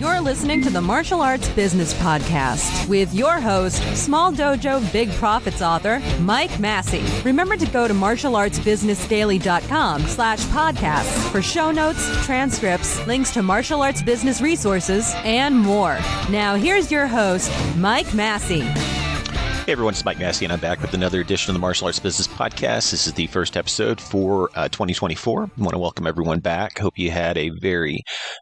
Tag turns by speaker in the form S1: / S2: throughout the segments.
S1: You're listening to the Martial Arts Business Podcast with your host, Small Dojo Big Profits author, Mike Massie. Remember to go to martialartsbusinessdaily.com slash podcasts for show notes, transcripts, links to martial arts business resources, and more. Now here's your host, Mike Massie.
S2: Hey everyone, it's Mike Massie, and I'm back with another edition of the Martial Arts Business Podcast. This is the first episode for uh, 2024. I want to welcome everyone back. Hope you had a very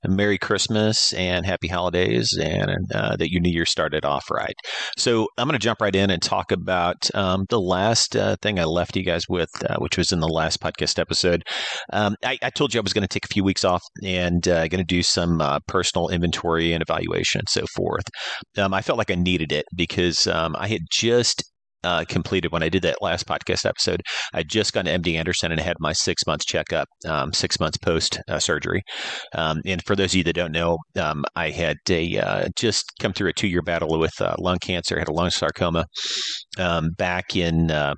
S2: Merry Christmas and Happy Holidays, and uh, that your New Year started off right. So I'm going to jump right in and talk about um, the last uh, thing I left you guys with, uh, which was in the last podcast episode. Um, I, I, told you I was going to take a few weeks off and uh, going to do some uh, personal inventory and evaluation and so forth. Um, I felt like I needed it because um, I had just just uh, completed when I did that last podcast episode. I just got to MD Anderson and had my six months checkup, um, six months post uh, surgery. Um, and for those of you that don't know, um, I had a, uh, just come through a two year battle with uh, lung cancer. Had a lung sarcoma um, back in uh,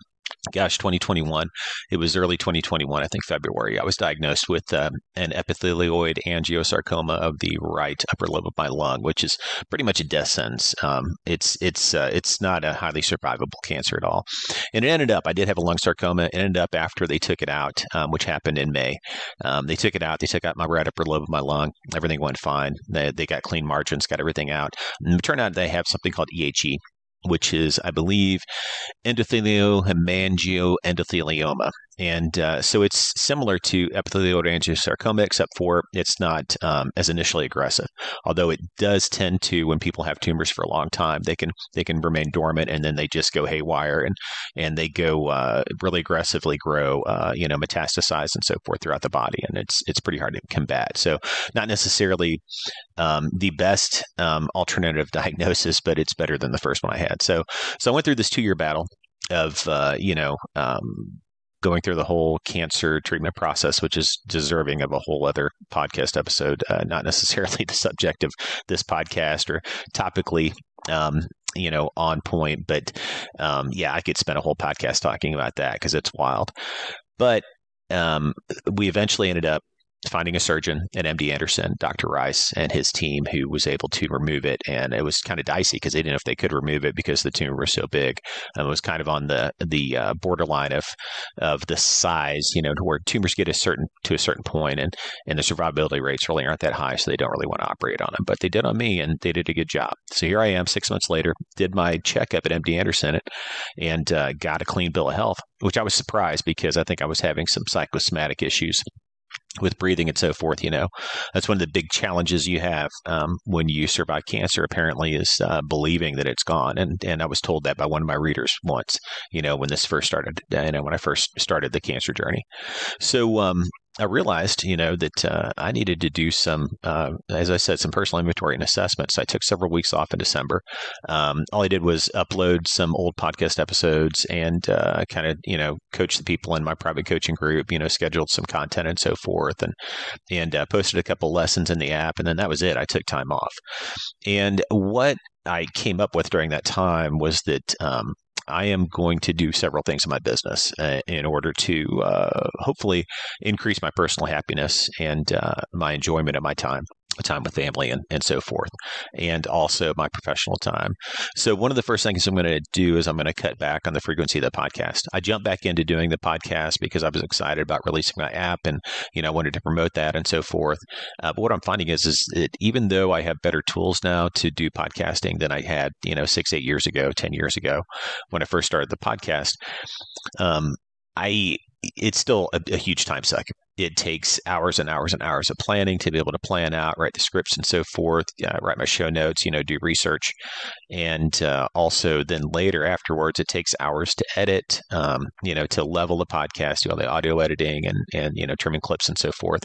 S2: gosh, 2021. It was early 2021, I think February. I was diagnosed with um, an epithelioid angiosarcoma of the right upper lobe of my lung, which is pretty much a death sentence. Um, it's it's uh, it's not a highly survivable cancer at all. And it ended up, I did have a lung sarcoma. It ended up after they took it out, um, which happened in May. Um, they took it out. They took out my right upper lobe of my lung. Everything went fine. They, they got clean margins, got everything out. And it turned out they have something called EHE, which is, I believe, endotheliomangioendothelioma. And uh, so it's similar to epithelioid angiosarcoma, except for it's not um, as initially aggressive. Although it does tend to, when people have tumors for a long time, they can they can remain dormant and then they just go haywire and and they go uh, really aggressively grow, uh, you know, metastasize and so forth throughout the body, and it's it's pretty hard to combat. So not necessarily um, the best um, alternative diagnosis, but it's better than the first one I had. So so I went through this two year battle of uh, you know um, going through the whole cancer treatment process, which is deserving of a whole other podcast episode, uh, not necessarily the subject of this podcast or topically. Um, you know, on point, but um, yeah, I could spend a whole podcast talking about that because it's wild. But um, we eventually ended up finding a surgeon at MD Anderson, Dr. Rice, and his team who was able to remove it. And it was kind of dicey because they didn't know if they could remove it because the tumor was so big. And it was kind of on the the uh, borderline of of the size, you know, to where tumors get a certain to a certain point, and and the survivability rates really aren't that high, so they don't really want to operate on them. But they did on me, and they did a good job. So here I am, six months later, did my checkup at MD Anderson, and uh, got a clean bill of health, which I was surprised because I think I was having some psychosomatic issues with breathing and so forth. You know, that's one of the big challenges you have um, when you survive cancer. Apparently, is uh, believing that it's gone. And and I was told that by one of my readers once. You know, when this first started, you know, when I first started the cancer journey. So um, I realized, you know, that uh, I needed to do some, uh, as I said, some personal inventory and assessments. I took several weeks off in December. Um, all I did was upload some old podcast episodes and uh, kind of, you know, coach the people in my private coaching group. You know, scheduled some content and so forth, and and uh, posted a couple lessons in the app, and then that was it. I took time off, and what I came up with during that time was that um, I am going to do several things in my business uh, in order to uh, hopefully increase my personal happiness and uh, my enjoyment of my time time with family and, and so forth, and also my professional time. So, one of the first things I'm going to do is I'm going to cut back on the frequency of the podcast. I jumped back into doing the podcast because I was excited about releasing my app and, you know, I wanted to promote that and so forth. Uh, but what I'm finding is, is that even though I have better tools now to do podcasting than I had, you know, six, eight years ago, 10 years ago when I first started the podcast, um, I it's still a, a, huge time suck. It takes hours and hours and hours of planning to be able to plan out, write the scripts and so forth, uh, write my show notes, you know, do research. And uh, also then later afterwards, it takes hours to edit, um, you know, to level the podcast, do all the audio editing and, and, you know, trimming clips and so forth.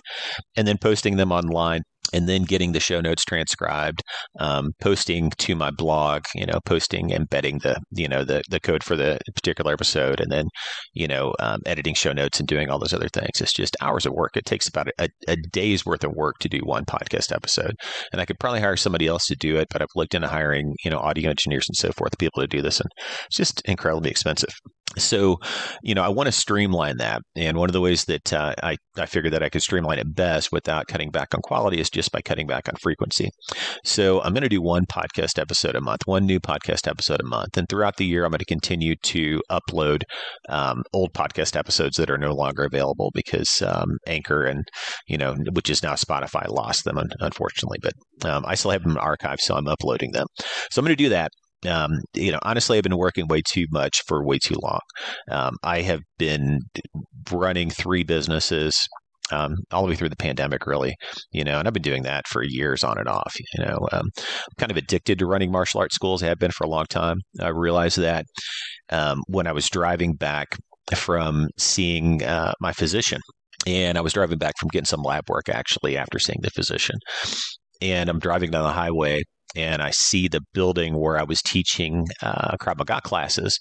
S2: And then posting them online and then getting the show notes transcribed, um, posting to my blog, you know, posting, embedding the, you know, the, the code for the particular episode, and then, you know, um, editing show notes and doing all those other things. It's just hours of work. It takes about a, a, day's worth of work to do one podcast episode. And I could probably hire somebody else to do it, but I've looked into hiring, you know, audio engineers and so forth, people to do this, and it's just incredibly expensive. So, you know, I want to streamline that. And one of the ways that uh, I, I figured that I could streamline it best without cutting back on quality is just by cutting back on frequency. So I'm going to do one podcast episode a month, one new podcast episode a month. And throughout the year, I'm going to continue to upload um, old podcast episodes that are no longer available because um, Anchor and, you know, which is now Spotify lost them, unfortunately. But um, I still have them archived, so I'm uploading them. So I'm going to do that um, you know, honestly, I've been working way too much for way too long. Um, I have been running three businesses um, all the way through the pandemic, really, you know, and I've been doing that for years on and off. You know, um, I'm kind of addicted to running martial arts schools. I have been for a long time. I realized that um, when I was driving back from seeing uh, my physician, and I was driving back from getting some lab work actually after seeing the physician, and I'm driving down the highway and I see the building where I was teaching uh, Krav Maga classes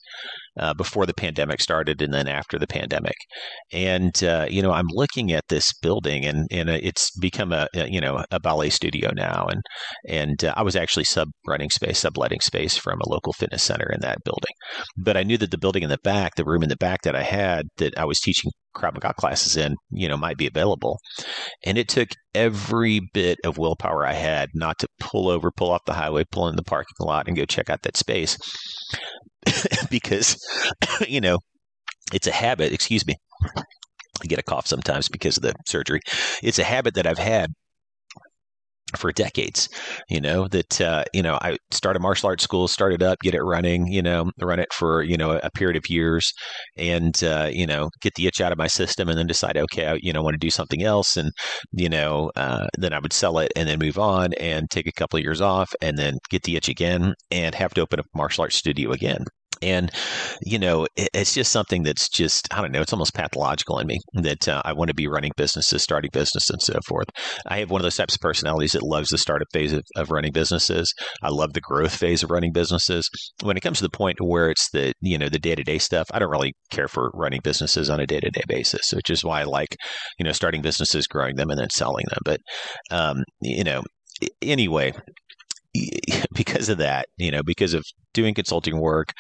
S2: uh, before the pandemic started and then after the pandemic. And, uh, you know, I'm looking at this building and, and it's become a, a you know, a ballet studio now. And, and uh, I was actually sub running space, subletting space from a local fitness center in that building. But I knew that the building in the back, the room in the back that I had that I was teaching Krav Maga classes in, you know, might be available. And it took every bit of willpower I had not to pull over, pull off the highway, pull in the parking lot and go check out that space. because, you know, it's a habit. Excuse me. I get a cough sometimes because of the surgery. It's a habit that I've had for decades you know that uh, you know i started martial arts school started up get it running you know run it for you know a period of years and uh, you know get the itch out of my system and then decide okay i you know want to do something else and you know uh, then i would sell it and then move on and take a couple of years off and then get the itch again and have to open a martial arts studio again and, you know, it, it's just something that's just, I don't know, it's almost pathological in me that uh, I want to be running businesses, starting business, and so forth. I have one of those types of personalities that loves the startup phase of, of running businesses. I love the growth phase of running businesses. When it comes to the point where it's the, you know, the day to day stuff, I don't really care for running businesses on a day to day basis, which is why I like, you know, starting businesses, growing them, and then selling them. But, um, you know, anyway, because of that, you know, because of doing consulting work,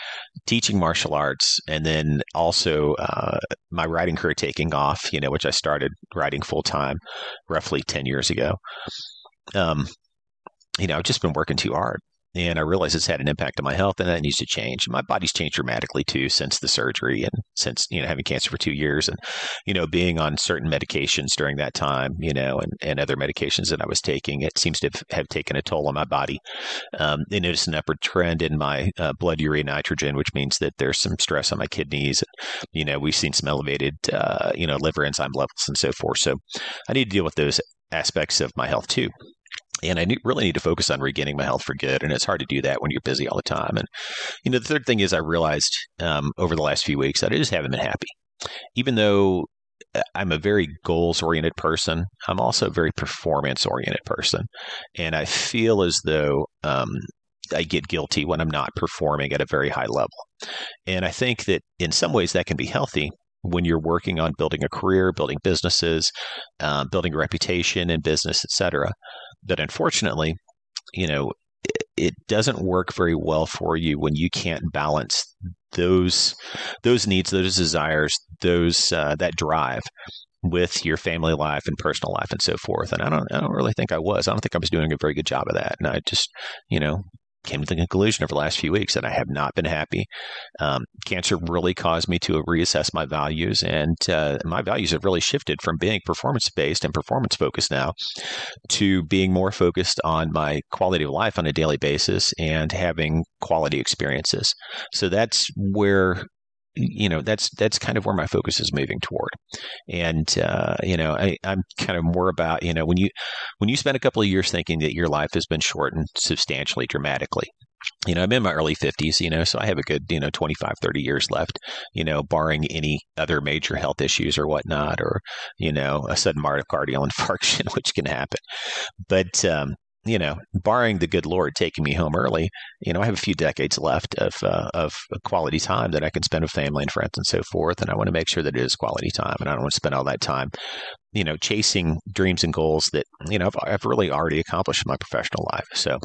S2: teaching martial arts, and then also uh, my writing career taking off, you know, which I started writing full time roughly 10 years ago. Um, you know, I've just been working too hard and I realize it's had an impact on my health, and that needs to change. My body's changed dramatically too since the surgery, and since you know having cancer for two years, and you know being on certain medications during that time, you know, and, and other medications that I was taking, it seems to have taken a toll on my body. Um, they noticed an upward trend in my uh, blood urea nitrogen, which means that there's some stress on my kidneys. And, you know, we've seen some elevated, uh, you know, liver enzyme levels and so forth. So I need to deal with those aspects of my health too and I really need to focus on regaining my health for good. And it's hard to do that when you're busy all the time. And you know, the third thing is I realized um, over the last few weeks that I just haven't been happy, even though uh, I'm a very goals oriented person. I'm also a very performance oriented person, and I feel as though um, I get guilty when I'm not performing at a very high level. And I think that in some ways that can be healthy when you're working on building a career, building businesses, uh, building a reputation in business, et But unfortunately, you know, it, it doesn't work very well for you when you can't balance those those needs, those desires, those uh, that drive with your family life and personal life and so forth. And I don't, I don't really think I was. I don't think I was doing a very good job of that. And I just, you know, came to the conclusion over the last few weeks that I have not been happy. Um, cancer really caused me to reassess my values, and uh, my values have really shifted from being performance based and performance focused now to being more focused on my quality of life on a daily basis and having quality experiences. So that's where you know that's that's kind of where my focus is moving toward. And uh, you know I, i'm kind of more about you know when you when you spend a couple of years thinking that your life has been shortened substantially dramatically you know i'm in my early 50s you know so i have a good you know 25 30 years left you know barring any other major health issues or whatnot or you know a sudden myocardial infarction which can happen. But um, you know, barring the good Lord taking me home early, you know, I have a few decades left of uh, of quality time that I can spend with family and friends and so forth, and I want to make sure that it is quality time, and I don't want to spend all that time, you know, chasing dreams and goals that you know I've, I've really already accomplished in my professional life. So,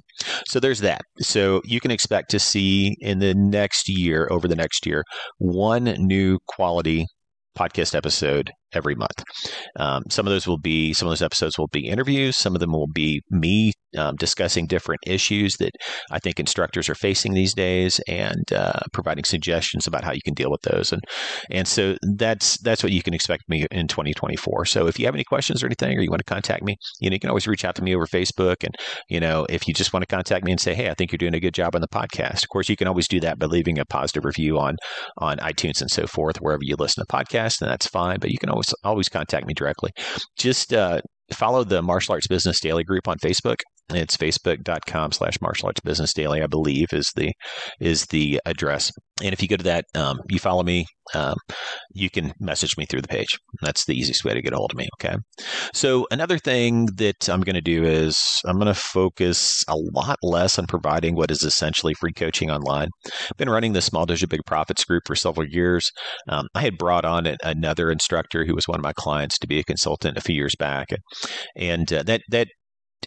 S2: so there's that. So you can expect to see in the next year, over the next year, one new quality podcast episode every month. Um, some of those will be some of those episodes will be interviews. Some of them will be me um, discussing different issues that I think instructors are facing these days and uh, providing suggestions about how you can deal with those. And and so that's that's what you can expect me in 2024. So if you have any questions or anything, or you want to contact me, you know you can always reach out to me over Facebook. And you know if you just want to contact me and say, hey, I think you're doing a good job on the podcast. Of course, you can always do that by leaving a positive review on on iTunes and so forth, wherever you listen to podcasts, and that's fine. But you can always always contact me directly. Just uh, follow the Martial Arts Business Daily group on Facebook. It's facebook.com slash martial arts business daily, I believe is the is the address. And if you go to that, um, you follow me, um, you can message me through the page. That's the easiest way to get a hold of me. Okay. So another thing that I'm going to do is I'm going to focus a lot less on providing what is essentially free coaching online. I've been running the Small Dojo Big Profits group for several years. Um, I had brought on another instructor who was one of my clients to be a consultant a few years back, and uh, that that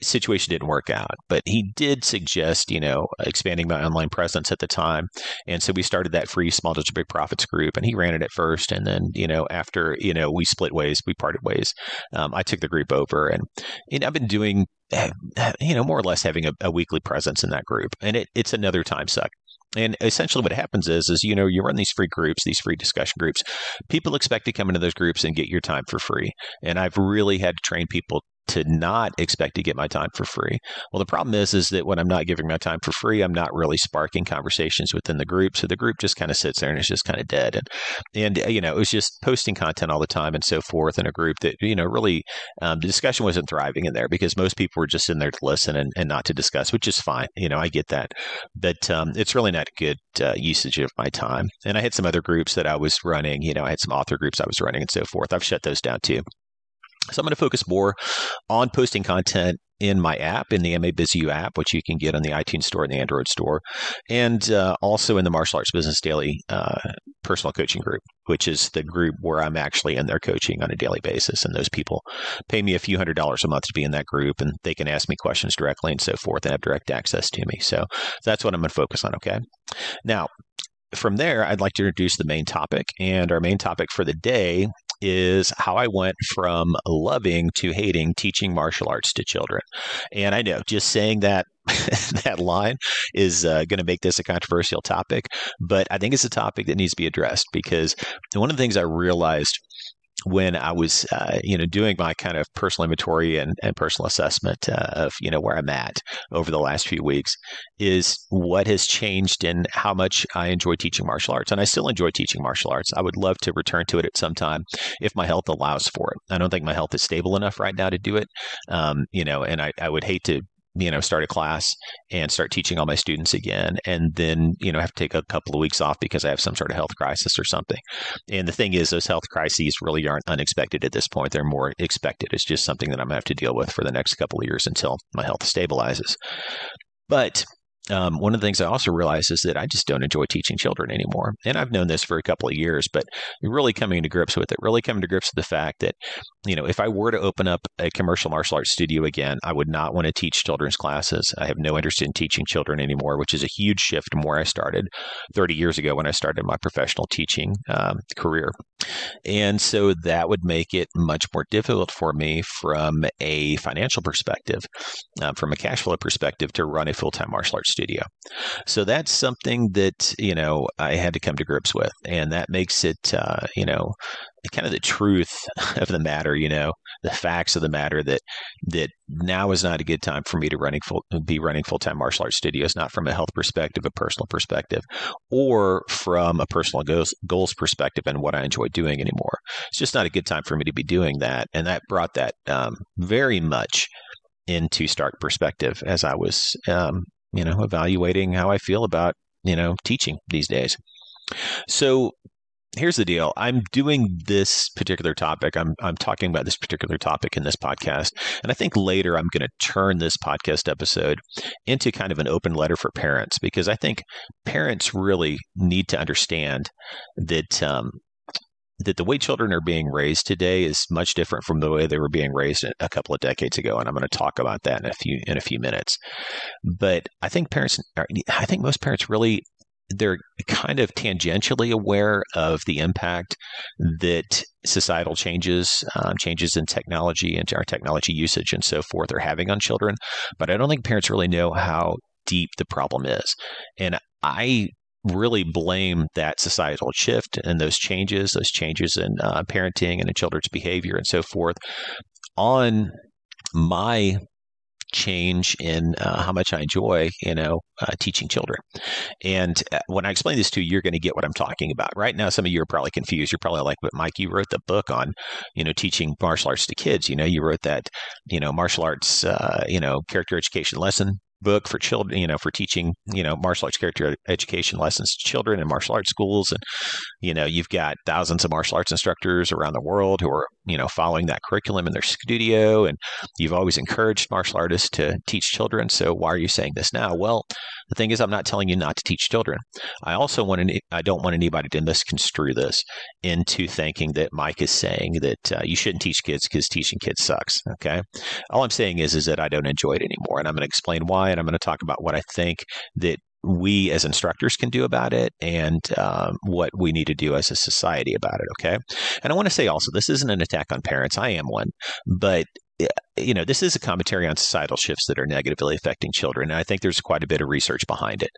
S2: situation didn't work out. But he did suggest, you know, expanding my online presence at the time. And so we started that free Small Dojo Big Profits group, and he ran it at first. And then, you know, after, you know, we split ways, we parted ways, um, I took the group over. And, and I've been doing, you know, more or less having a, a weekly presence in that group. And it, it's another time suck. And essentially what happens is, is, you know, you run these free groups, these free discussion groups. People expect to come into those groups and get your time for free. And I've really had to train people to not expect to get my time for free. Well, the problem is, is that when I'm not giving my time for free, I'm not really sparking conversations within the group. So the group just kind of sits there and it's just kind of dead. And, and, uh, you know, it was just posting content all the time and so forth in a group that, you know, really um, the discussion wasn't thriving in there because most people were just in there to listen and, and not to discuss, which is fine. You know, I get that. But um, it's really not a good uh, usage of my time. And I had some other groups that I was running, you know, I had some author groups I was running and so forth. I've shut those down too. So I'm going to focus more on posting content in my app, in the MA BizU app, which you can get on the iTunes Store and the Android Store, and uh, also in the Martial Arts Business Daily uh, personal coaching group, which is the group where I'm actually in their coaching on a daily basis. And those people pay me a few hundred dollars a month to be in that group, and they can ask me questions directly and so forth and have direct access to me. So that's what I'm going to focus on. Okay. Now, from there, I'd like to introduce the main topic. And our main topic for the day is how I went from loving to hating teaching martial arts to children. And I know just saying that that line is uh, going to make this a controversial topic, but I think it's a topic that needs to be addressed because one of the things I realized when I was, uh, you know, doing my kind of personal inventory and, and personal assessment uh, of, you know, where I'm at over the last few weeks is what has changed in how much I enjoy teaching martial arts. And I still enjoy teaching martial arts. I would love to return to it at some time if my health allows for it. I don't think my health is stable enough right now to do it. Um, you know, and I, I would hate to you know start a class and start teaching all my students again and then you know have to take a couple of weeks off because i have some sort of health crisis or something. And the thing is those health crises really aren't unexpected at this point. They're more expected. It's just something that i'm going to have to deal with for the next couple of years until my health stabilizes. But um, one of the things I also realized is that I just don't enjoy teaching children anymore. And I've known this for a couple of years, but really coming to grips with it, really coming to grips with the fact that, you know, if I were to open up a commercial martial arts studio again, I would not want to teach children's classes. I have no interest in teaching children anymore, which is a huge shift from where I started 30 years ago when I started my professional teaching um, career. And so that would make it much more difficult for me from a financial perspective, uh, from a cash flow perspective, to run a full time martial arts studio. So that's something that, you know, I had to come to grips with. And that makes it, uh, you know, kind of the truth of the matter, you know, the facts of the matter that that now is not a good time for me to running full be running full time martial arts studios, not from a health perspective, a personal perspective, or from a personal goals goals perspective and what I enjoy doing anymore. It's just not a good time for me to be doing that, and that brought that um, very much into stark perspective as I was, um, you know, evaluating how I feel about you know teaching these days. So here's the deal. I'm doing this particular topic. I'm I'm talking about this particular topic in this podcast, and I think later I'm going to turn this podcast episode into kind of an open letter for parents because I think parents really need to understand that um, that the way children are being raised today is much different from the way they were being raised a couple of decades ago, and I'm going to talk about that in a few in a few minutes. But I think parents, I think most parents really they're kind of tangentially aware of the impact that societal changes, um, changes in technology and our technology usage and so forth are having on children. But I don't think parents really know how deep the problem is. And I really blame that societal shift and those changes, those changes in uh, parenting and in children's behavior and so forth on my change in uh, how much I enjoy, you know, uh, teaching children. And uh, when I explain this to you, you're going to get what I'm talking about. Right now, some of you are probably confused. You're probably like, "But Mike, you wrote the book on, you know, teaching martial arts to kids. You know, you wrote that, you know, martial arts, uh, you know, character education lesson book for children, you know, for teaching, you know, martial arts character education lessons to children in martial arts schools. And, you know, you've got thousands of martial arts instructors around the world who are, you know, following that curriculum in their studio. And you've always encouraged martial artists to teach children. So why are you saying this now? Well, the thing is, I'm not telling you not to teach children. I also want to, I don't want anybody to misconstrue this into thinking that Mike is saying that uh, you shouldn't teach kids because teaching kids sucks. Okay. All I'm saying is, is that I don't enjoy it anymore. And I'm going to explain why. And I'm going to talk about what I think that we as instructors can do about it and um, what we need to do as a society about it. Okay. And I want to say also, this isn't an attack on parents. I am one, but you know, this is a commentary on societal shifts that are negatively affecting children. And I think there's quite a bit of research behind it.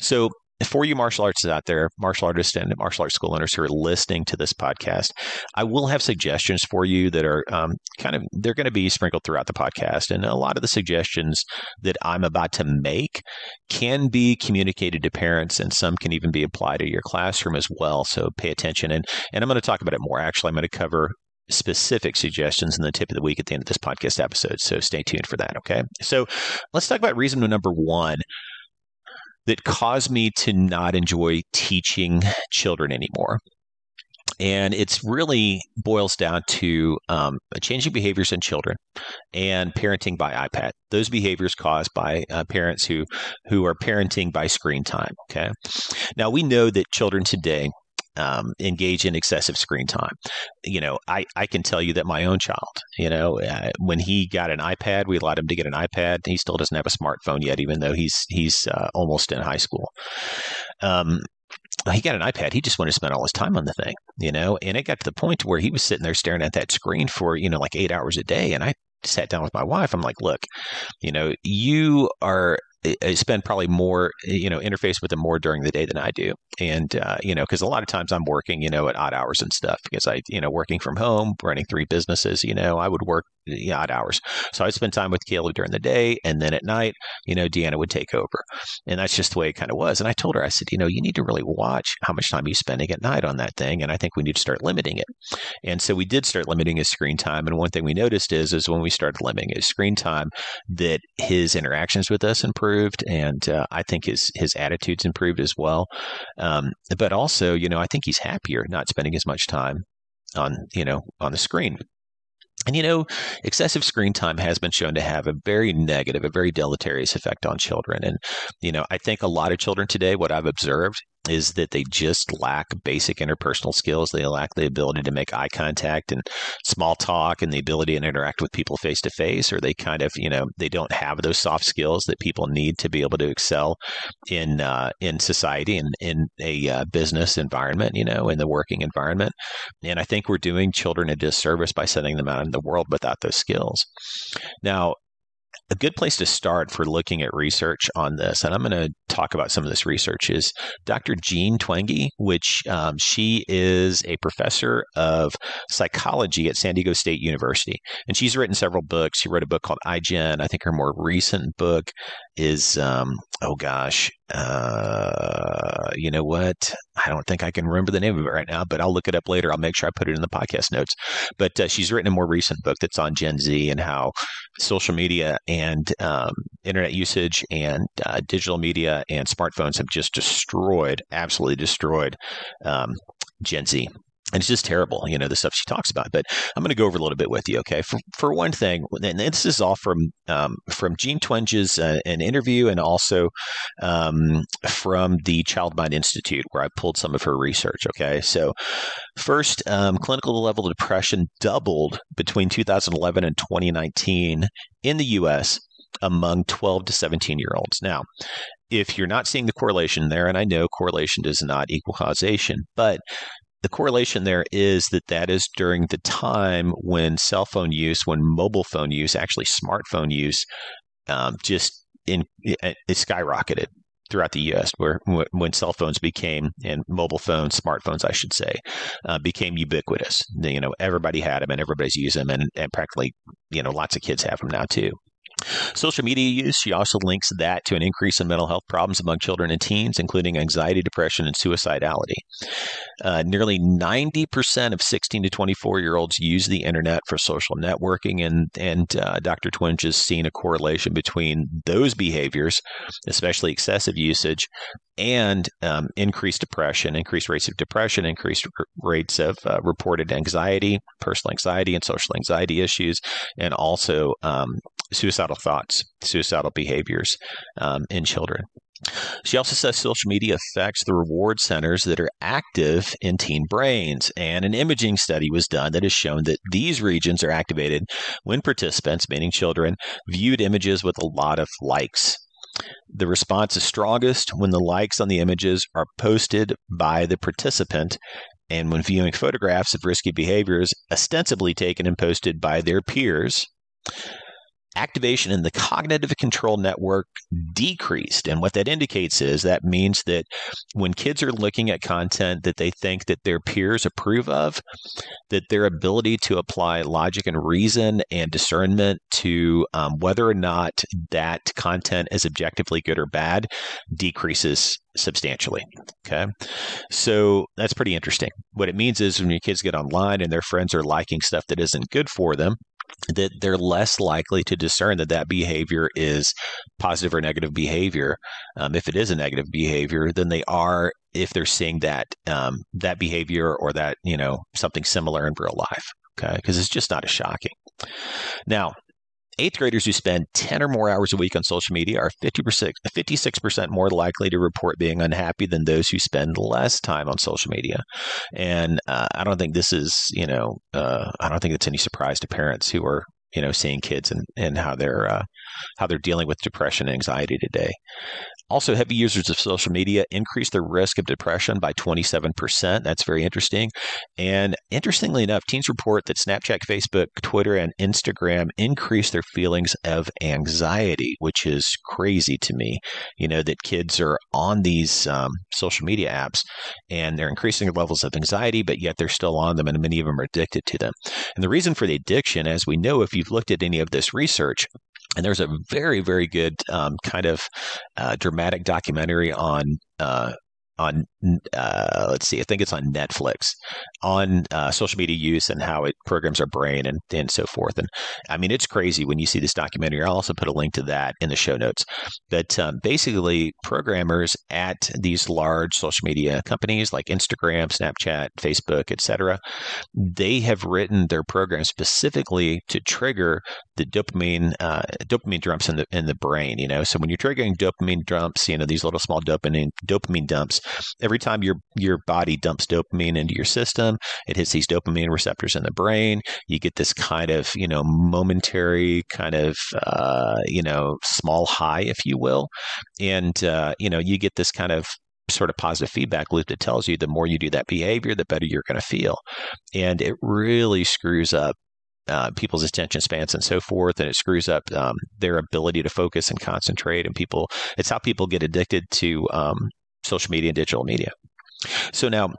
S2: So, for you martial artists out there, martial artists and martial arts school owners who are listening to this podcast, I will have suggestions for you that are um, kind of they're going to be sprinkled throughout the podcast, and a lot of the suggestions that I'm about to make can be communicated to parents, and some can even be applied to your classroom as well. So pay attention, and and I'm going to talk about it more. Actually, I'm going to cover specific suggestions in the tip of the week at the end of this podcast episode. So stay tuned for that. Okay. So let's talk about reason number one that caused me to not enjoy teaching children anymore. And it's really boils down to um, changing behaviors in children and parenting by iPad. Those behaviors caused by uh, parents who who are parenting by screen time. Okay. Now we know that children today um, engage in excessive screen time. You know, I, I can tell you that my own child, you know, uh, when he got an iPad, we allowed him to get an iPad. He still doesn't have a smartphone yet, even though he's he's uh, almost in high school. Um, he got an iPad. He just wanted to spend all his time on the thing, you know. And it got to the point where he was sitting there staring at that screen for you know like eight hours a day. And I sat down with my wife. I'm like, look, you know, you are I spend probably more, you know, interface with them more during the day than I do. And, uh, you know, because a lot of times I'm working, you know, at odd hours and stuff because I, you know, working from home, running three businesses, you know, I would work the odd hours. So I'd spend time with Caleb during the day. And then at night, you know, Deanna would take over. And that's just the way it kind of was. And I told her, I said, you know, you need to really watch how much time you're spending at night on that thing. And I think we need to start limiting it. And so we did start limiting his screen time. And one thing we noticed is, is when we started limiting his screen time, that his interactions with us improved improved, and uh, I think his his attitude's improved as well. Um, but also, you know, I think he's happier not spending as much time on you know on the screen. And you know, excessive screen time has been shown to have a very negative, a very deleterious effect on children. And, you know, I think a lot of children today, what I've observed is that they just lack basic interpersonal skills. They lack the ability to make eye contact and small talk and the ability to interact with people face to face, or they kind of, you know, they don't have those soft skills that people need to be able to excel in uh, in society and in a uh, business environment, you know, in the working environment. And I think we're doing children a disservice by sending them out in the world without those skills. Now, a good place to start for looking at research on this, and I'm going to talk about some of this research, is Dr. Jean Twenge, which um, she is a professor of psychology at San Diego State University. And she's written several books. She wrote a book called iGen. I think her more recent book is, um, oh gosh, uh, you know what? I don't think I can remember the name of it right now, but I'll look it up later. I'll make sure I put it in the podcast notes. But uh, she's written a more recent book that's on Gen Z and how social media and um, internet usage and uh, digital media and smartphones have just destroyed, absolutely destroyed um, Gen Z and it's just terrible, you know, the stuff she talks about. But I'm going to go over a little bit with you, okay? For, for one thing, and this is all from um, from Jean Twenge's uh, an interview, and also um, from the Child Mind Institute, where I pulled some of her research. Okay, so first, um, clinical level depression doubled between 2011 and 2019 in the U.S. among 12 to 17 year olds. Now, if you're not seeing the correlation there, and I know correlation does not equal causation, but the correlation there is that that is during the time when cell phone use, when mobile phone use, actually smartphone use, um, just in it skyrocketed throughout the U.S. Where when cell phones became and mobile phones, smartphones, I should say, uh, became ubiquitous. You know, everybody had them and everybody's using them, and, and practically, you know, lots of kids have them now too. Social media use, she also links that to an increase in mental health problems among children and teens, including anxiety, depression, and suicidality. Uh, nearly 90% of 16 to 24 year olds use the internet for social networking, and, and uh, Dr. Twenge has seen a correlation between those behaviors, especially excessive usage, and um, increased depression, increased rates of depression, increased r- rates of uh, reported anxiety, personal anxiety, and social anxiety issues, and also um, suicidal thoughts, suicidal behaviors um, in children. She also says social media affects the reward centers that are active in teen brains. And an imaging study was done that has shown that these regions are activated when participants, meaning children, viewed images with a lot of likes. The response is strongest when the likes on the images are posted by the participant and when viewing photographs of risky behaviors ostensibly taken and posted by their peers activation in the cognitive control network decreased. And what that indicates is that means that when kids are looking at content that they think that their peers approve of, that their ability to apply logic and reason and discernment to um, whether or not that content is objectively good or bad decreases substantially. Okay. So that's pretty interesting. What it means is when your kids get online and their friends are liking stuff that isn't good for them, that they're less likely to discern that that behavior is positive or negative behavior. Um, if it is a negative behavior, than they are if they're seeing that um, that behavior or that you know something similar in real life. Okay, because it's just not as shocking. Now, Eighth graders who spend 10 or more hours a week on social media are 50%, 56% more likely to report being unhappy than those who spend less time on social media. And uh, I don't think this is, you know, uh, I don't think it's any surprise to parents who are, you know, seeing kids and, and how they're uh, how they're dealing with depression and anxiety today. Also, heavy users of social media increase their risk of depression by 27%. That's very interesting. And interestingly enough, teens report that Snapchat, Facebook, Twitter, and Instagram increase their feelings of anxiety, which is crazy to me. You know, that kids are on these um, social media apps and they're increasing their levels of anxiety, but yet they're still on them, and many of them are addicted to them. And the reason for the addiction, as we know, if you've looked at any of this research, and there's a very, very good um, kind of uh, dramatic documentary on uh, on uh, let's see, I think it's on Netflix on uh, social media use and how it programs our brain and and so forth. And I mean, it's crazy when you see this documentary. I'll also put a link to that in the show notes. But um, basically, programmers at these large social media companies like Instagram, Snapchat, Facebook, etc., they have written their program specifically to trigger the dopamine uh, dopamine dumps in the in the brain. You know, so when you're triggering dopamine dumps, you know these little small dopamine dopamine dumps every time your your body dumps dopamine into your system, it hits these dopamine receptors in the brain. You get this kind of you know momentary kind of uh, you know small high, if you will, and uh, you know you get this kind of sort of positive feedback loop that tells you the more you do that behavior, the better you're going to feel. And it really screws up uh, people's attention spans and so forth, and it screws up um, their ability to focus and concentrate. And people, it's how people get addicted to um, social media and digital media. So now,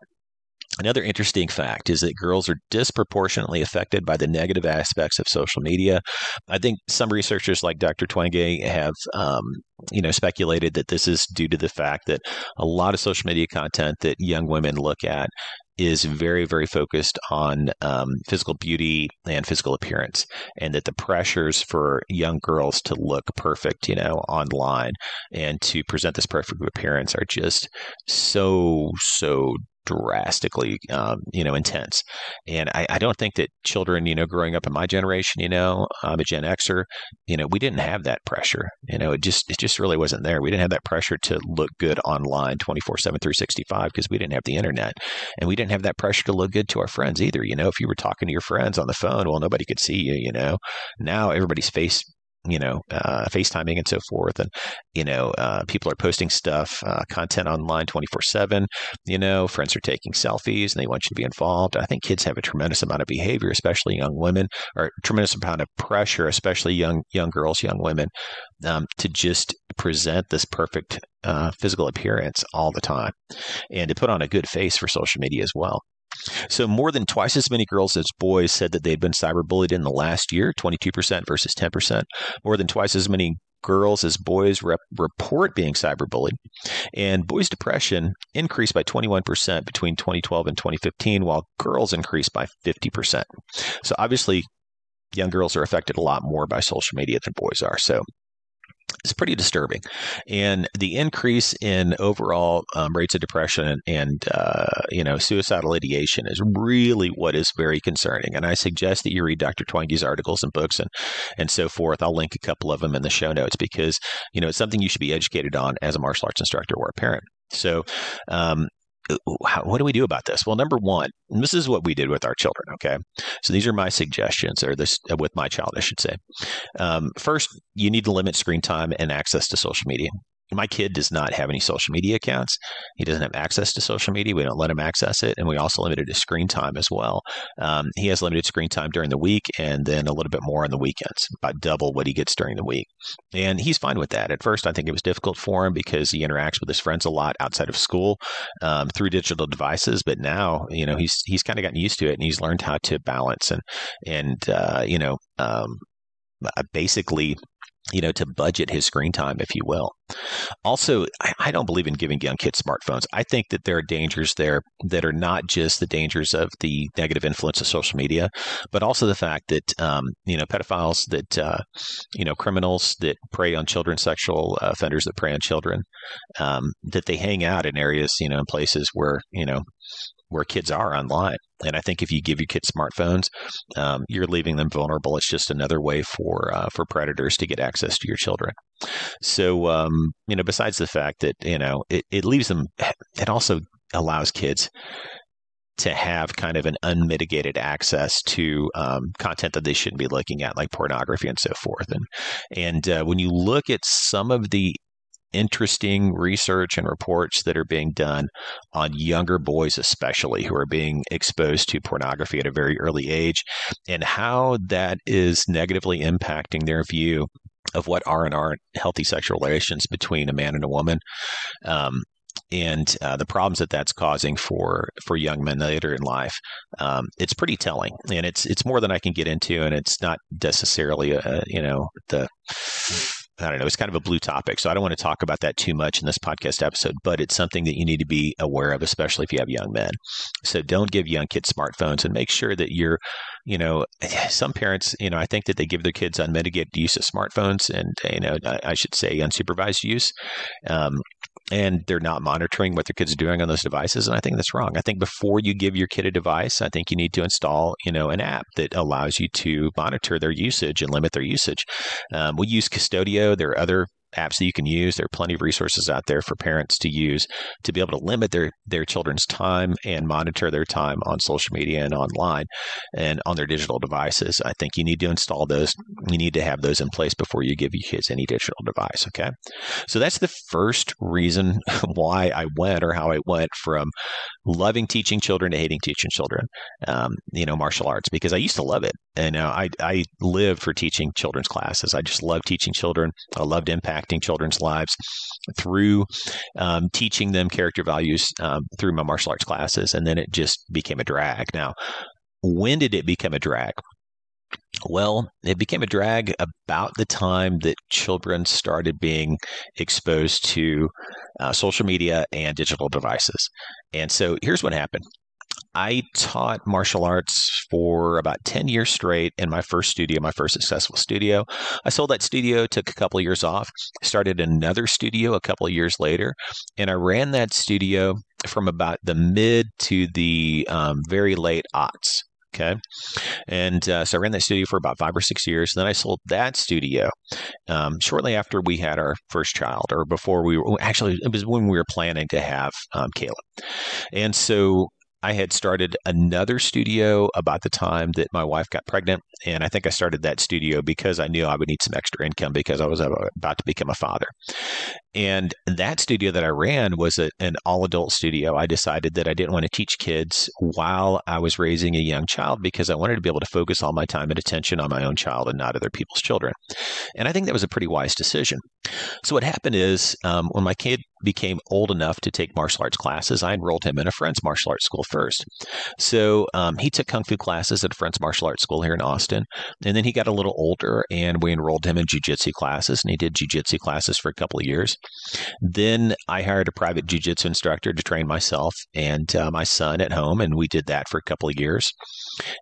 S2: Another interesting fact is that girls are disproportionately affected by the negative aspects of social media. I think some researchers like Dr. Twenge have, um, you know, speculated that this is due to the fact that a lot of social media content that young women look at is very, very focused on um, physical beauty and physical appearance, and that the pressures for young girls to look perfect, you know, online and to present this perfect appearance are just so, so drastically, um, you know, intense. And I, I, don't think that children, you know, growing up in my generation, you know, I'm a Gen Xer, you know, we didn't have that pressure. You know, it just it just really wasn't there. We didn't have that pressure to look good online 24 7 365 because we didn't have the internet. And we didn't have that pressure to look good to our friends either. You know, if you were talking to your friends on the phone, well, nobody could see you, you know. Now everybody's face you know, uh, FaceTiming and so forth. And, you know, uh, people are posting stuff, uh, content online 24 7. You know, friends are taking selfies and they want you to be involved. I think kids have a tremendous amount of behavior, especially young women, or tremendous amount of pressure, especially young, young girls, young women, um, to just present this perfect uh, physical appearance all the time and to put on a good face for social media as well. So, more than twice as many girls as boys said that they'd been cyberbullied in the last year 22% versus 10%. More than twice as many girls as boys rep- report being cyberbullied. And boys' depression increased by 21% between 2012 and 2015, while girls increased by 50%. So, obviously, young girls are affected a lot more by social media than boys are. So, is pretty disturbing. And the increase in overall um, rates of depression and, uh, you know suicidal ideation is really what is very concerning. And I suggest that you read Dr. Twenge's articles and books and and so forth. I'll link a couple of them in the show notes because you know it's something you should be educated on as a martial arts instructor or a parent. So, um, what do we do about this? Well, number one, this is what we did with our children. Okay, so these are my suggestions, or this uh, with my child, I should say. Um, first, you need to limit screen time and access to social media my kid does not have any social media accounts. He doesn't have access to social media. We don't let him access it. And we also limited his screen time as well. Um, he has limited screen time during the week and then a little bit more on the weekends, about double what he gets during the week. And he's fine with that. At first, I think it was difficult for him because he interacts with his friends a lot outside of school um, through digital devices. But now, you know, he's he's kind of gotten used to it and he's learned how to balance and, and uh, you know, um, basically you know, to budget his screen time, if you will. Also, I, I, don't believe in giving young kids smartphones. I think that there are dangers there that are not just the dangers of the negative influence of social media, but also the fact that, um, you know, pedophiles, that, uh, you know, criminals that prey on children, sexual offenders that prey on children, um, that they hang out in areas, you know, in places where, you know, where kids are online. And I think if you give your kids smartphones, um, you're leaving them vulnerable. It's just another way for uh, for predators to get access to your children. So um, you know, besides the fact that you know it, it leaves them, it also allows kids to have kind of an unmitigated access to um, content that they shouldn't be looking at, like pornography and so forth. And and uh, when you look at some of the interesting research and reports that are being done on younger boys, especially who are being exposed to pornography at a very early age, and how that is negatively impacting their view of what are and aren't healthy sexual relations between a man and a woman. Um, and uh, the problems that that's causing for for young men later in life, um, it's pretty telling, and it's it's more than I can get into, and it's not necessarily a, you know the I don't know, it's kind of a blue topic. So I don't want to talk about that too much in this podcast episode, but it's something that you need to be aware of, especially if you have young men. So don't give young kids smartphones and make sure that you're, you know, some parents, you know, I think that they give their kids unmitigated use of smartphones and, you know, I should say unsupervised use. Um, and they're not monitoring what their kids are doing on those devices and i think that's wrong. I think before you give your kid a device i think you need to install you know an app that allows you to monitor their usage and limit their usage. Um, we use Qustodio there are other apps that you can use. There are plenty of resources out there for parents to use to be able to limit their, their children's time and monitor their time on social media and online and on their digital devices. I think you need to install those. You need to have those in place before you give your kids any digital device. Okay. So that's the first reason why I went or how I went from loving teaching children to hating teaching children, um, you know, martial arts, because I used to love it. And uh, I, I lived for teaching children's classes. I just loved teaching children. I loved impacting children's lives through um, teaching them character values um, through my martial arts classes. And then it just became a drag. Now, when did it become a drag? Well, it became a drag about the time that children started being exposed to uh, social media and digital devices. And so here's what happened I taught martial arts for about 10 years straight in my first studio, my first successful studio. I sold that studio, took a couple of years off, started another studio a couple of years later, and I ran that studio from about the mid to the um, very late aughts. Okay. And uh, so I ran that studio for about five or six years. Then I sold that studio um, shortly after we had our first child, or before we were actually, it was when we were planning to have um, Caleb. And so I had started another studio about the time that my wife got pregnant. And I think I started that studio because I knew I would need some extra income because I was about to become a father. And that studio that I ran was a, an all adult studio. I decided that I didn't want to teach kids while I was raising a young child because I wanted to be able to focus all my time and attention on my own child and not other people's children. And I think that was a pretty wise decision. So, what happened is um, when my kid became old enough to take martial arts classes, I enrolled him in a friend's martial arts school first. So, um, he took kung fu classes at a friend's martial arts school here in Austin. And then he got a little older and we enrolled him in jujitsu classes. And he did jujitsu classes for a couple of years. Then I hired a private jujitsu instructor to train myself and uh, my son at home, and we did that for a couple of years.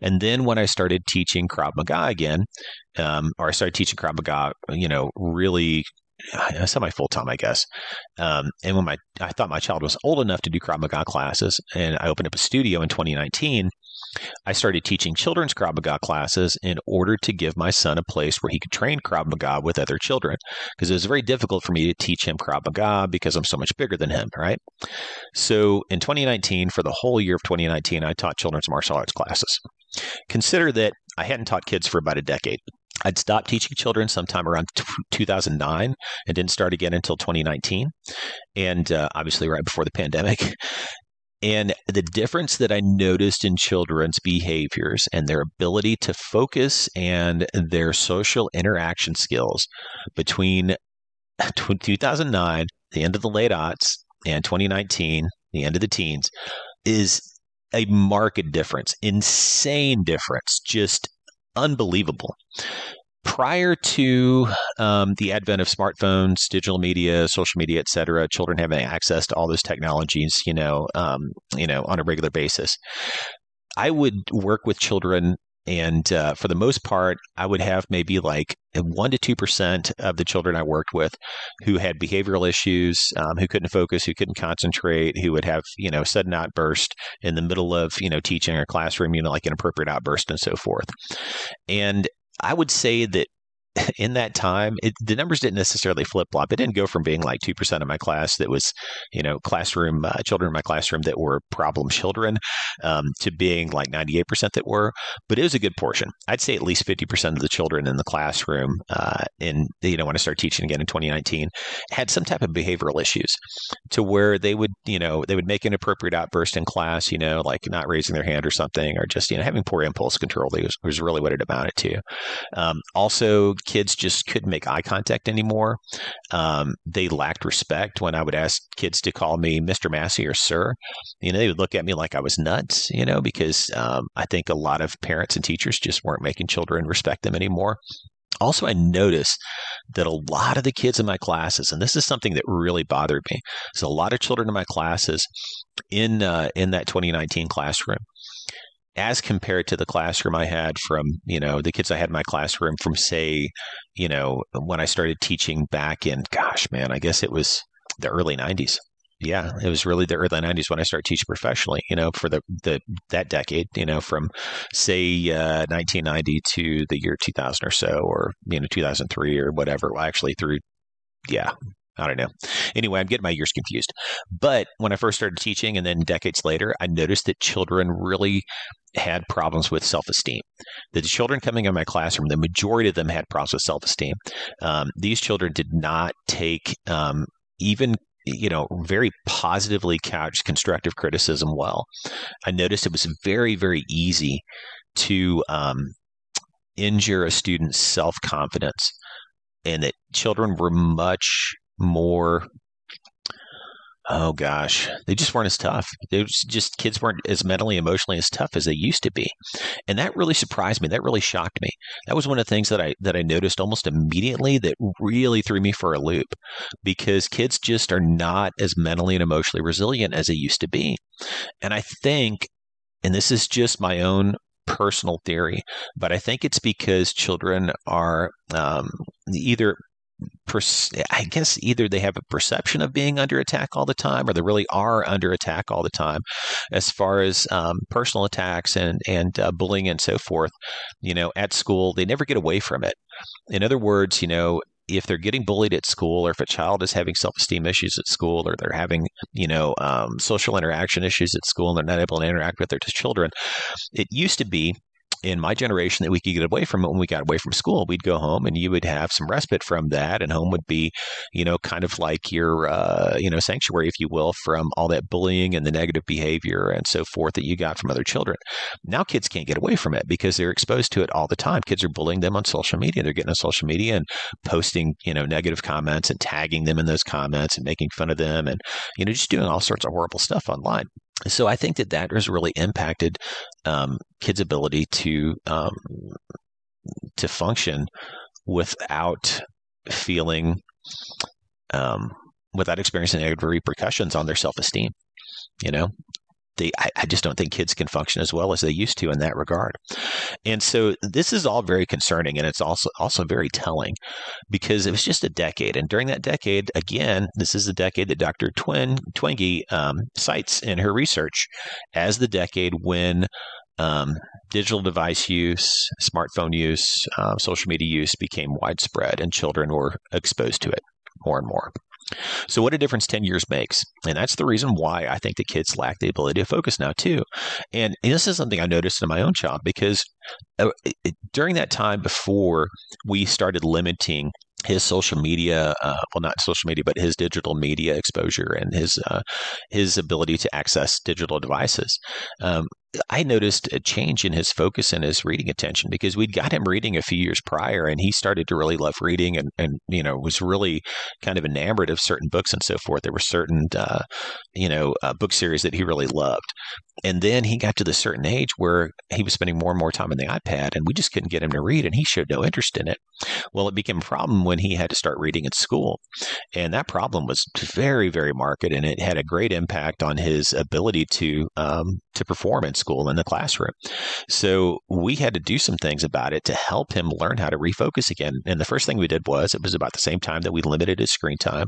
S2: And then when I started teaching Krav Maga again, um, or I started teaching Krav Maga, you know, really semi full time, I guess. Um, and when my I thought my child was old enough to do Krav Maga classes, and I opened up a studio in 2019. I started teaching children's Krav Maga classes in order to give my son a place where he could train Krav Maga with other children. Because it was very difficult for me to teach him Krav Maga because I'm so much bigger than him, right? So in 2019, for the whole year of 2019, I taught children's martial arts classes. Consider that I hadn't taught kids for about a decade. I'd stopped teaching children sometime around t- 2009 and didn't start again until 2019. And uh, obviously, right before the pandemic. And the difference that I noticed in children's behaviors and their ability to focus and their social interaction skills between 2009, the end of the late aughts, and 2019, the end of the teens, is a marked difference, insane difference, just unbelievable. Prior to um, the advent of smartphones, digital media, social media, et cetera, children having access to all those technologies, you know, um, you know, on a regular basis, I would work with children and uh, for the most part, I would have maybe like one to two percent of the children I worked with who had behavioral issues, um, who couldn't focus, who couldn't concentrate, who would have you know sudden outburst in the middle of you know teaching or classroom, you know like inappropriate outburst and so forth. And I would say that in that time, it, the numbers didn't necessarily flip flop. It didn't go from being like 2% of my class that was, you know, classroom, uh, children in my classroom that were problem children um, to being like 98% that were, but it was a good portion. I'd say at least 50% of the children in the classroom, uh, in, you know, when I started teaching again in 2019, had some type of behavioral issues to where they would, you know, they would make an appropriate outburst in class, you know, like not raising their hand or something, or just, you know, having poor impulse control was, was really what it amounted to. Um, also, kids just couldn't make eye contact anymore. Um, they lacked respect when I would ask kids to call me Mr. Massie or Sir. You know, they would look at me like I was nuts, you know, because um, I think a lot of parents and teachers just weren't making children respect them anymore. Also, I noticed that a lot of the kids in my classes, and this is something that really bothered me, so a lot of children in my classes in uh, in that 2019 classroom as compared to the classroom I had from, you know, the kids I had in my classroom from, say, you know, when I started teaching back in, gosh, man, I guess it was the early 90s. Yeah, it was really the early 90s when I started teaching professionally, you know, for the, the that decade, you know, from say uh, 1990 to the year 2000 or so, or, you know, 2003 or whatever. Well, actually, through, yeah, I don't know. Anyway, I'm getting my years confused. But when I first started teaching and then decades later, I noticed that children really had problems with self esteem. The children coming in my classroom, the majority of them had problems with self esteem. Um, these children did not take um, even you know, very positively couched constructive criticism well. I noticed it was very, very easy to um, injure a student's self confidence, and that children were much more. Oh gosh. They just weren't as tough. They just kids weren't as mentally emotionally as tough as they used to be. And that really surprised me. That really shocked me. That was one of the things that i that i noticed almost immediately that really threw me for a loop because kids just are not as mentally and emotionally resilient as they used to be. And i think and this is just my own personal theory but i think it's because children are um, either I guess either they have a perception of being under attack all the time, or they really are under attack all the time, as far as um, personal attacks and and uh, bullying and so forth. You know, at school, they never get away from it. In other words, you know, if they're getting bullied at school or if a child is having self-esteem issues at school or they're having you know um, social interaction issues at school and they're not able to interact with their children it used to be in my generation that we could get away from it when we got away from school. We'd go home and you would have some respite from that, and home would be, you know, kind of like your, uh, you know, sanctuary, if you will, from all that bullying and the negative behavior and so forth that you got from other children. Now kids can't get away from it because they're exposed to it all the time. Kids are bullying them on social media. They're getting on social media and posting, you know, negative comments and tagging them in those comments and making fun of them and, you know, just doing all sorts of horrible stuff online so I think that that has really impacted um, kids' ability to um, to function without feeling um, without experiencing negative repercussions on their self esteem. You know, they I, I, just don't think kids can function as well as they used to in that regard. And so this is all very concerning and it's also also very telling because it was just a decade. And during that decade, again, this is the decade that Dr. Twin Twenge um, cites in her research as the decade when um, digital device use, smartphone use, uh, social media use became widespread and children were exposed to it more and more. So, what a difference 10 years makes. And that's the reason why I think the kids lack the ability to focus now, too. And this is something I noticed in my own child because uh, during that time before we started limiting his social media, uh, well, not social media, but his digital media exposure and his uh, his ability to access digital devices. Um, I noticed a change in his focus and his reading attention because we'd got him reading a few years prior and he started to really love reading and, and you know, was really kind of enamored of certain books and so forth. There were certain, uh, you know, uh, book series that he really loved. And then he got to the certain age where he was spending more and more time on the iPad and we just couldn't get him to read and he showed no interest in it. Well, it became a problem when he had to start reading at school. And that problem was very, very marked and it had a great impact on his ability to, um, to perform in school in the classroom. So we had to do some things about it to help him learn how to refocus again. And the first thing we did was it was about the same time that we limited his screen time.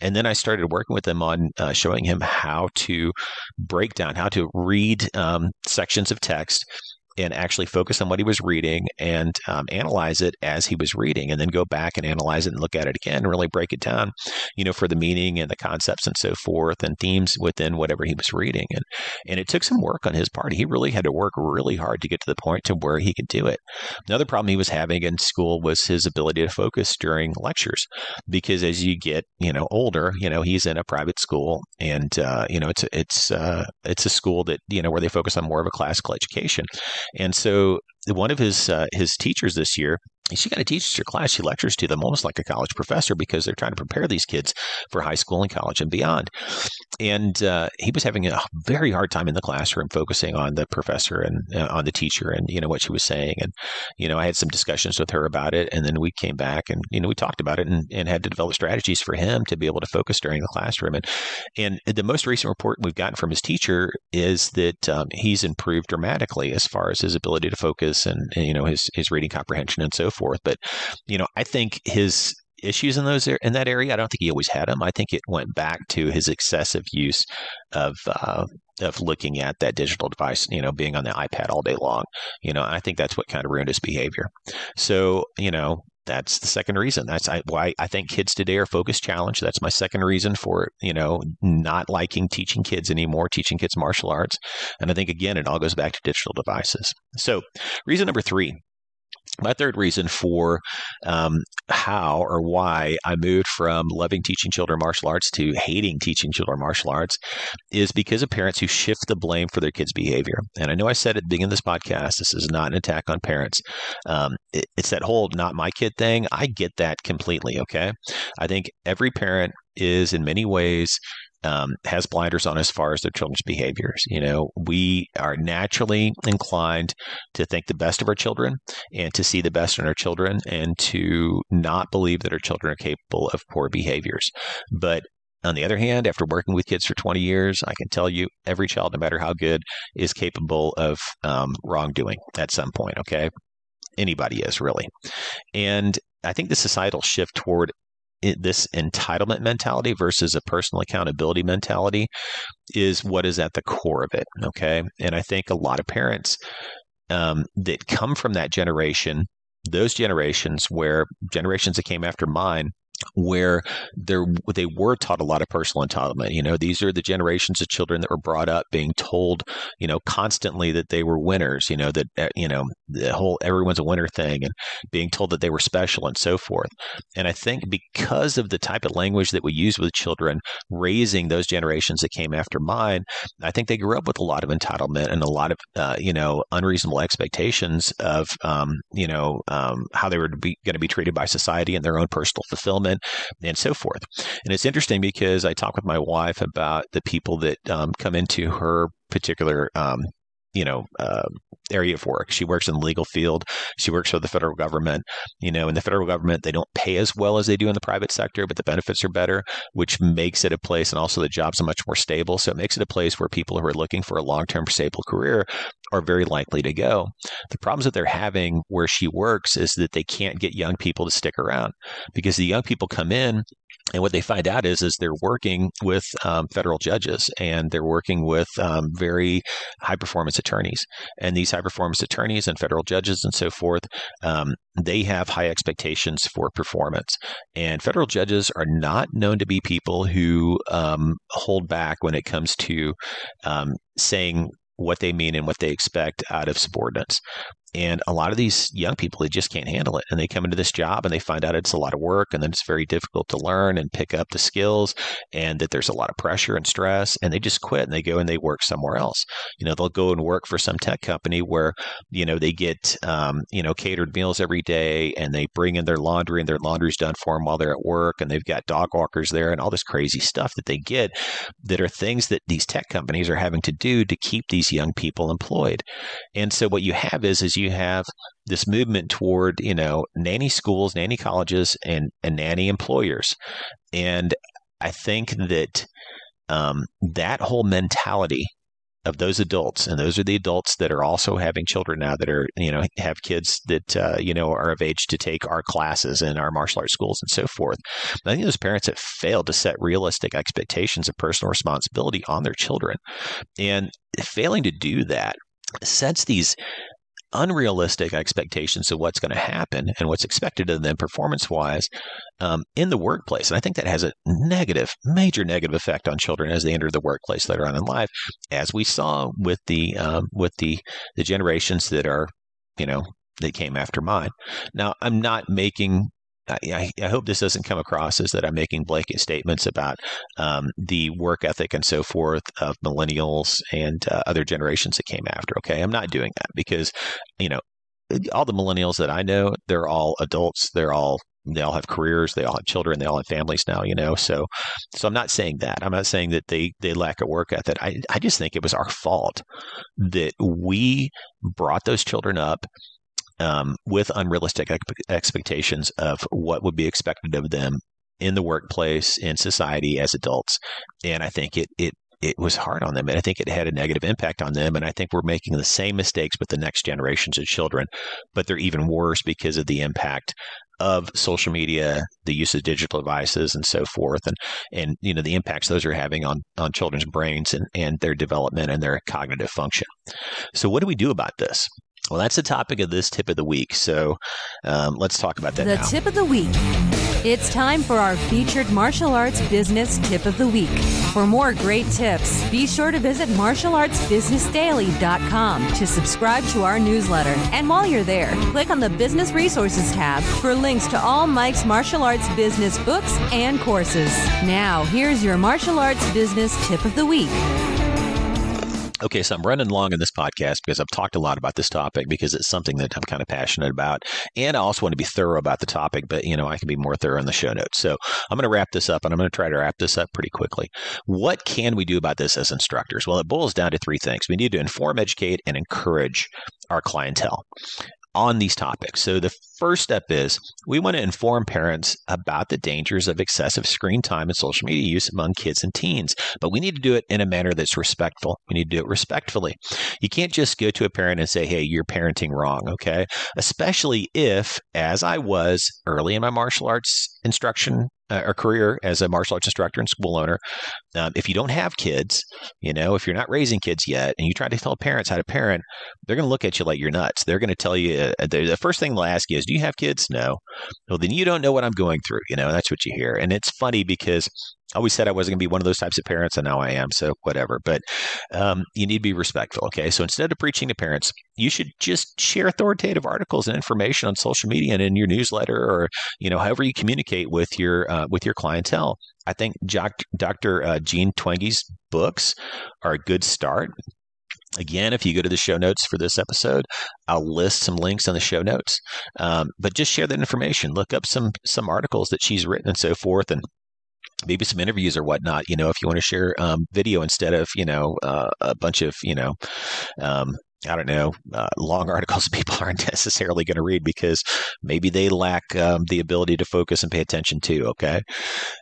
S2: And then I started working with him on uh, showing him how to break down, how to read um, sections of text and actually focus on what he was reading and um, analyze it as he was reading and then go back and analyze it and look at it again and really break it down you know for the meaning and the concepts and so forth and themes within whatever he was reading. And and it took some work on his part. He really had to work really hard to get to the point to where he could do it. Another problem he was having in school was his ability to focus during lectures because as you get you know older you know he's in a private school and uh, you know it's it's uh, it's a school that you know where they focus on more of a classical education and so one of his uh, his teachers this year she kind of teaches her class. She lectures to them almost like a college professor because they're trying to prepare these kids for high school and college and beyond. And uh, he was having a very hard time in the classroom focusing on the professor and uh, on the teacher and you know what she was saying. And you know, I had some discussions with her about it, and then we came back and you know we talked about it and, and had to develop strategies for him to be able to focus during the classroom. And and the most recent report we've gotten from his teacher is that um, he's improved dramatically as far as his ability to focus and, you know his his reading comprehension and so forth forth. But you know, I think his issues in those in that area. I don't think he always had them. I think it went back to his excessive use of uh, of looking at that digital device. You know, being on the iPad all day long. You know, I think that's what kind of ruined his behavior. So you know. That's the second reason. That's why I think kids today are focus challenged. That's my second reason for you know not liking teaching kids anymore, teaching kids martial arts. And I think again, it all goes back to digital devices. So, reason number three my third reason for um, how or why I moved from loving teaching children martial arts to hating teaching children martial arts is because of parents who shift the blame for their kids' behavior. And I know I said at the beginning of this podcast, this is not an attack on parents. Um, it, it's that whole not my kid thing. I get that completely. Okay. I think every parent is in many ways um, has blinders on as far as their children's behaviors. You know, we are naturally inclined to think the best of our children and to see the best in our children and to not believe that our children are capable of poor behaviors. But on the other hand, after working with kids for 20 years, I can tell you every child, no matter how good, is capable of um, wrongdoing at some point. Okay. Anybody is really. And I think the societal shift toward this entitlement mentality versus a personal accountability mentality is what is at the core of it. Okay. And I think a lot of parents um, that come from that generation, those generations where generations that came after mine, where there they were taught a lot of personal entitlement. You know, these are the generations of children that were brought up being told, you know, constantly that they were winners. You know that uh, you know the whole everyone's a winner thing, and being told that they were special and so forth. And I think because of the type of language that we use with children, raising those generations that came after mine, I think they grew up with a lot of entitlement and a lot of uh, you know unreasonable expectations of um, you know um, how they were going to be treated by society and their own personal fulfillment and so forth. And it's interesting because I talk with my wife about the people that um, come into her particular um, you know uh, area of work. She works in the legal field. She works for the federal government. You know, in the federal government, they don't pay as well as they do in the private sector, but the benefits are better, which makes it a place, and also the jobs are much more stable. So it makes it a place where people who are looking for a long term stable career are very likely to go. The problems that they're having where she works is that they can't get young people to stick around because the young people come in and what they find out is is they're working with um, federal judges and they're working with um, very high performance attorneys and these high performance attorneys and federal judges and so forth um, they have high expectations for performance and federal judges are not known to be people who um, hold back when it comes to um, saying what they mean and what they expect out of subordinates. And a lot of these young people, they just can't handle it. And they come into this job and they find out it's a lot of work and then it's very difficult to learn and pick up the skills and that there's a lot of pressure and stress. And they just quit and they go and they work somewhere else. You know, they'll go and work for some tech company where, you know, they get, um, you know, catered meals every day and they bring in their laundry and their laundry's done for them while they're at work and they've got dog walkers there and all this crazy stuff that they get that are things that these tech companies are having to do to keep these young people employed. And so what you have is, is you have this movement toward you know nanny schools, nanny colleges, and and nanny employers, and I think that um, that whole mentality of those adults, and those are the adults that are also having children now that are, you know, have kids that, uh, you know, are of age to take our classes and our martial arts schools and so forth. I think those parents have failed to set realistic expectations of personal responsibility on their children. And failing to do that sets these unrealistic expectations of what's going to happen and what's expected of them performance wise um, in the workplace. And I think that has a negative, major negative effect on children as they enter the workplace later on in life, as we saw with the um, with the the generations that are, you know, that came after mine. Now, I'm not making I, I, hope this doesn't come across as that I'm making blanket statements about um, the work ethic and so forth of millennials and uh, other generations that came after. Okay, I'm not doing that because you know all the millennials that I know, they're all adults. They're all they all have careers. They all have children. They all have families now. You know, so so I'm not saying that. I'm not saying that they they lack a work ethic. I I just think it was our fault that we brought those children up um, with unrealistic ex- expectations of what would be expected of them in the workplace, in society as adults. And I think it, it, it was hard on them. And I think it had a negative impact on them. And I think we're making the same mistakes with the next generations of children, but they're even worse because of the impact of social media, the use of digital devices and so forth, and and you know the impacts those are having on on children's brains and, and their development and their cognitive function. So what do we do about this? Well, that's the topic of this tip of the week. So um, let's talk about that
S1: the
S2: now.
S1: tip of the week. It's time for our featured martial arts business tip of the week. For more great tips, be sure to visit martialartsbusinessdaily.com to subscribe to our newsletter. And while you're there, click on the Business Resources tab for links to all Mike's martial arts business books and courses. Now, here's your martial arts business tip of the week.
S2: Okay, so I'm running long in this podcast because I've talked a lot about this topic because it's something that I'm kind of passionate about. And I also want to be thorough about the topic, but you know, I can be more thorough in the show notes. So I'm going to wrap this up and I'm going to try to wrap this up pretty quickly. What can we do about this as instructors? Well, it boils down to three things. We need to inform, educate, and encourage our clientele on these topics. So, the first step is we want to inform parents about the dangers of excessive screen time and social media use among kids and teens, but we need to do it in a manner that's respectful. We need to do it respectfully. You can't just go to a parent and say, hey, you're parenting wrong, okay? Especially if, as I was early in my martial arts instruction a career as a martial arts instructor and school owner, um, if you don't have kids, you know, if you're not raising kids yet, and you try to tell parents how to parent, they're going to look at you like you're nuts. They're going to tell you uh, the, first thing they'll ask you is, "Do you have kids?" No. Well, then you don't know what I'm going through. You know, that's what you hear, and it's funny because always said I wasn't going to be one of those types of parents, and now I am. So whatever. But um, you need to be respectful. Okay. So instead of preaching to parents, you should just share authoritative articles and information on social media and in your newsletter, or you know, however you communicate with your uh, with your clientele. I think Dr. Uh, Jean Twenge's books are a good start. Again, if you go to the show notes for this episode, I'll list some links on the show notes. Um, but just share that information. Look up some some articles that she's written and so forth, and maybe some interviews or whatnot. You know, if you want to share um, video instead of you know uh, a bunch of you know um, I don't know, uh, long articles people aren't necessarily going to read because maybe they lack um, the ability to focus and pay attention to. Okay.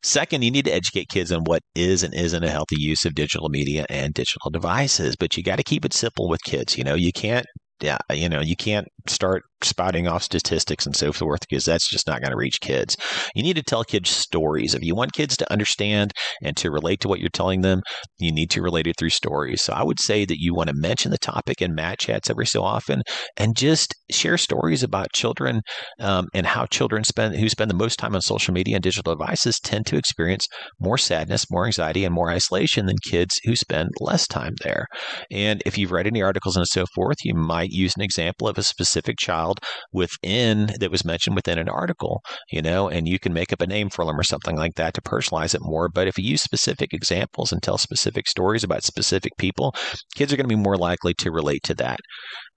S2: Second, you need to educate kids on what is and isn't a healthy use of digital media and digital devices, but you got to keep it simple with kids. You know, you can't yeah, you know, you can't start spouting off statistics and so forth because that's just not going to reach kids. You need to tell kids stories. If you want kids to understand and to relate to what you're telling them, you need to relate it through stories. So I would say that you want to mention the topic in mat chats every so often and just share stories about children um, and how children spend who spend the most time on social media and digital devices tend to experience more sadness, more anxiety, and more isolation than kids who spend less time there. And if you've read any articles and so forth, you might use an example of a specific child within that was mentioned within an article, you know, and you can make up a name for them or something like that to personalize it more. But if you use specific examples and tell specific stories about specific people, kids are going to be more likely to relate to that.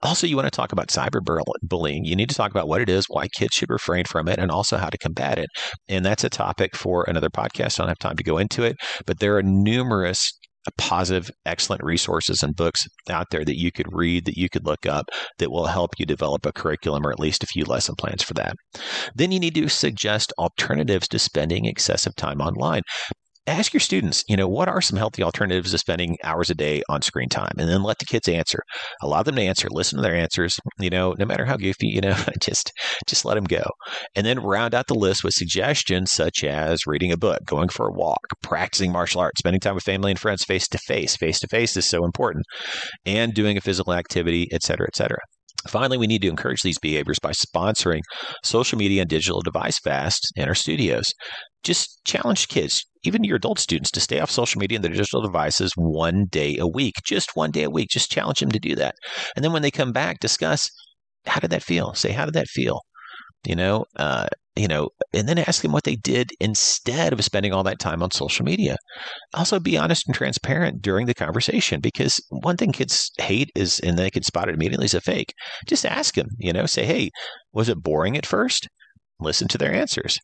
S2: Also, you want to talk about cyberbullying. You need to talk about what it is, why kids should refrain from it, and also how to combat it. And that's a topic for another podcast. I don't have time to go into it, but there are numerous positive, excellent resources and books out there that you could read, that you could look up, that will help you develop a curriculum or at least a few lesson plans for that. Then you need to suggest alternatives to spending excessive time online ask your students, you know, what are some healthy alternatives to spending hours a day on screen time? And then let the kids answer. Allow them to answer, listen to their answers, you know, no matter how goofy, you know, just just let them go. And then round out the list with suggestions such as reading a book, going for a walk, practicing martial arts, spending time with family and friends face to face. Face to face is so important. And doing a physical activity, et cetera, et cetera. Finally, we need to encourage these behaviors by sponsoring social media and digital device fasts in our studios. Just challenge kids, even your adult students, to stay off social media and their digital devices one day a week. Just one day a week. Just challenge them to do that. And then when they come back, discuss how did that feel? Say, how did that feel? You know, uh, you know, and then ask them what they did instead of spending all that time on social media. Also, be honest and transparent during the conversation because one thing kids hate is, and they can spot it immediately, is a fake. Just ask them, you know, say, hey, was it boring at first? Listen to their answers.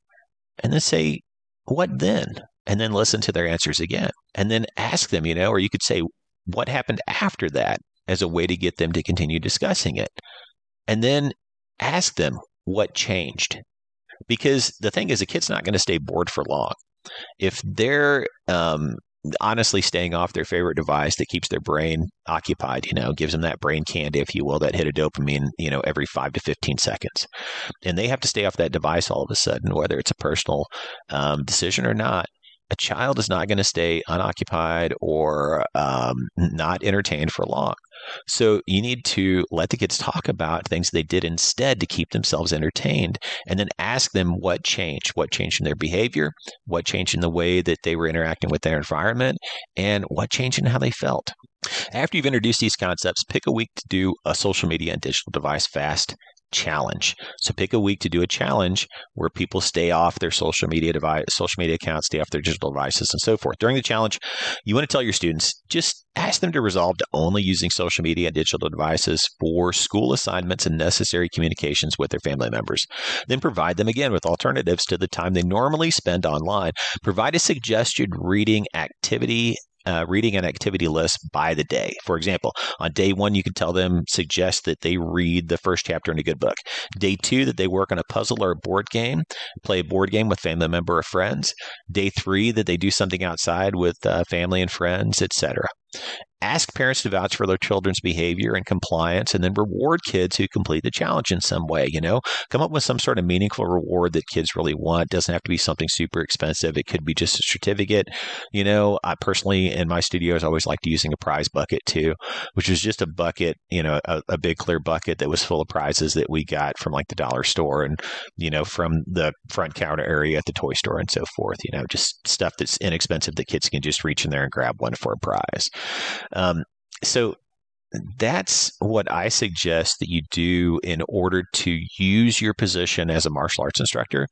S2: And then say, what then? And then listen to their answers again. And then ask them, you know, or you could say, what happened after that as a way to get them to continue discussing it. And then ask them what changed because the thing is, a kid's not going to stay bored for long. If they're um, honestly staying off their favorite device that keeps their brain occupied, you know, gives them that brain candy, if you will, that hit a dopamine, you know, every five to 15 seconds. And they have to stay off that device all of a sudden, whether it's a personal um, decision or not. A child is not going to stay unoccupied or um, not entertained for long. So you need to let the kids talk about things they did instead to keep themselves entertained and then ask them what changed, what changed in their behavior, what changed in the way that they were interacting with their environment, and what changed in how they felt. After you've introduced these concepts, pick a week to do a social media and digital device fast challenge. So pick a week to do a challenge where people stay off their social media device, social media accounts, stay off their digital devices, and so forth. During the challenge, you want to tell your students just ask them to resolve to only using social media and digital devices for school assignments and necessary communications with their family members. Then provide them again with alternatives to the time they normally spend online. Provide a suggested reading activity uh, reading an activity list by the day. For example, on day one, you can tell them, suggest that they read the first chapter in a good book. Day two, that they work on a puzzle or a board game, play a board game with family member or friends. Day three, that they do something outside with uh, family and friends, etc. ask parents to vouch for their children's behavior and compliance and then reward kids who complete the challenge in some way you know? Come up with some sort of meaningful reward that kids really want. It doesn't have to be something super expensive. It could be just a certificate. You know i personally in my studios always liked using a prize bucket too which was just a bucket you know a, a big clear bucket that was full of prizes that we got from like the dollar store and you know from the front counter area at the toy store and so forth you know just stuff that's inexpensive that kids can just reach in there and grab one for a prize um, so that's what I suggest that you do in order to use your position as a martial arts instructor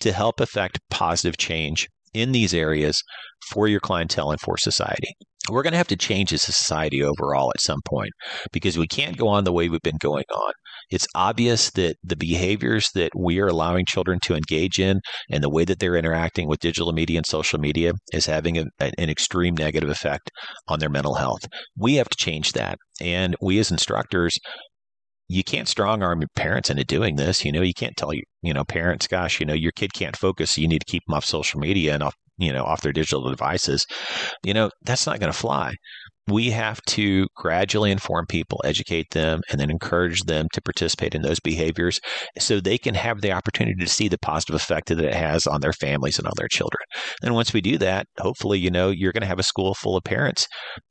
S2: to help affect positive change in these areas for your clientele and for society. We're going to have to change as a society overall at some point because we can't go on the way we've been going on. It's obvious that the behaviors that we are allowing children to engage in and the way that they're interacting with digital media and social media is having a, an extreme negative effect on their mental health. We have to change that. And we as instructors you can't strong arm your parents into doing this. You know, you can't tell you, you know, parents, gosh, you know, your kid can't focus. So you need to keep them off social media and off, you know, off their digital devices. You know, that's not going to fly we have to gradually inform people, educate them, and then encourage them to participate in those behaviors so they can have the opportunity to see the positive effect that it has on their families and on their children. And once we do that, hopefully, you know, you're going to have a school full of parents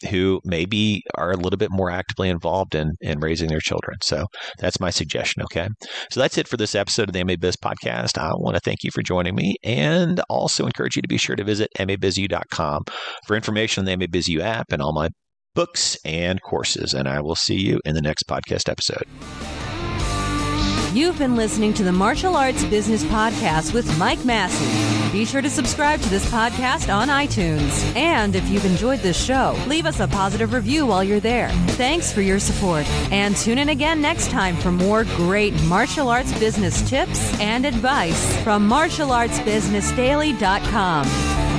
S2: who maybe are a little bit more actively involved in, in raising their children. So that's my suggestion. Okay. So that's it for this episode of the MA Biz podcast. I want to thank you for joining me and also encourage you to be sure to visit mabizu.com for information on the MABizU app and all my books and courses. And I will see you in the next podcast episode.
S1: You've been listening to the Martial Arts Business Podcast with Mike Massie. Be sure to subscribe to this podcast on iTunes. And if you've enjoyed this show, leave us a positive review while you're there. Thanks for your support. And tune in again next time for more great martial arts business tips and advice from martialartsbusinessdaily.com.